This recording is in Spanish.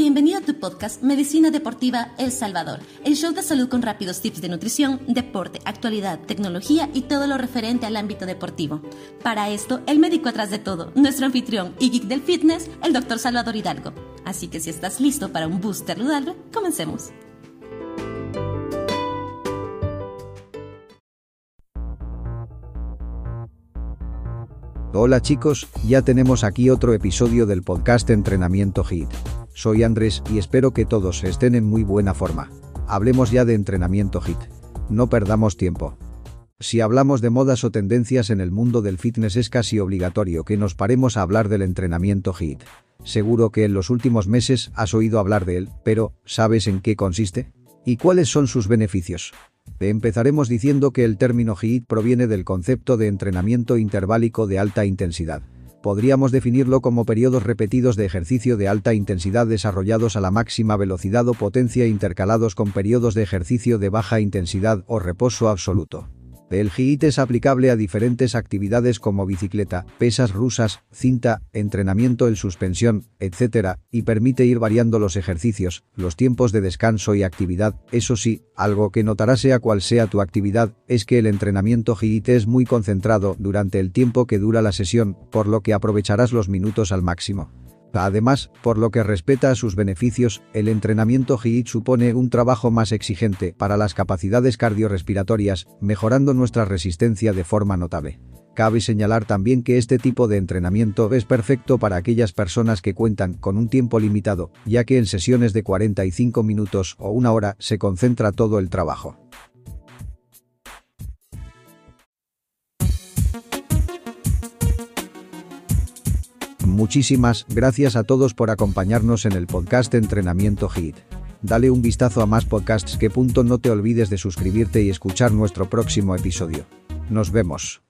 Bienvenido a tu podcast Medicina Deportiva El Salvador, el show de salud con rápidos tips de nutrición, deporte, actualidad, tecnología y todo lo referente al ámbito deportivo. Para esto, el médico atrás de todo, nuestro anfitrión y geek del fitness, el doctor Salvador Hidalgo. Así que si estás listo para un booster saludable, comencemos. Hola chicos, ya tenemos aquí otro episodio del podcast Entrenamiento HIT. Soy Andrés y espero que todos estén en muy buena forma. Hablemos ya de entrenamiento HIT. No perdamos tiempo. Si hablamos de modas o tendencias en el mundo del fitness es casi obligatorio que nos paremos a hablar del entrenamiento HIT. Seguro que en los últimos meses has oído hablar de él, pero ¿sabes en qué consiste? ¿Y cuáles son sus beneficios? Empezaremos diciendo que el término HIIT proviene del concepto de entrenamiento interválico de alta intensidad. Podríamos definirlo como periodos repetidos de ejercicio de alta intensidad desarrollados a la máxima velocidad o potencia intercalados con periodos de ejercicio de baja intensidad o reposo absoluto. El HIIT es aplicable a diferentes actividades como bicicleta, pesas rusas, cinta, entrenamiento en suspensión, etc., y permite ir variando los ejercicios, los tiempos de descanso y actividad. Eso sí, algo que notarás sea cual sea tu actividad, es que el entrenamiento HIIT es muy concentrado durante el tiempo que dura la sesión, por lo que aprovecharás los minutos al máximo. Además, por lo que respeta a sus beneficios, el entrenamiento HIIT supone un trabajo más exigente para las capacidades cardiorrespiratorias, mejorando nuestra resistencia de forma notable. Cabe señalar también que este tipo de entrenamiento es perfecto para aquellas personas que cuentan con un tiempo limitado, ya que en sesiones de 45 minutos o una hora se concentra todo el trabajo. Muchísimas gracias a todos por acompañarnos en el podcast Entrenamiento HIT. Dale un vistazo a más podcasts que punto no te olvides de suscribirte y escuchar nuestro próximo episodio. Nos vemos.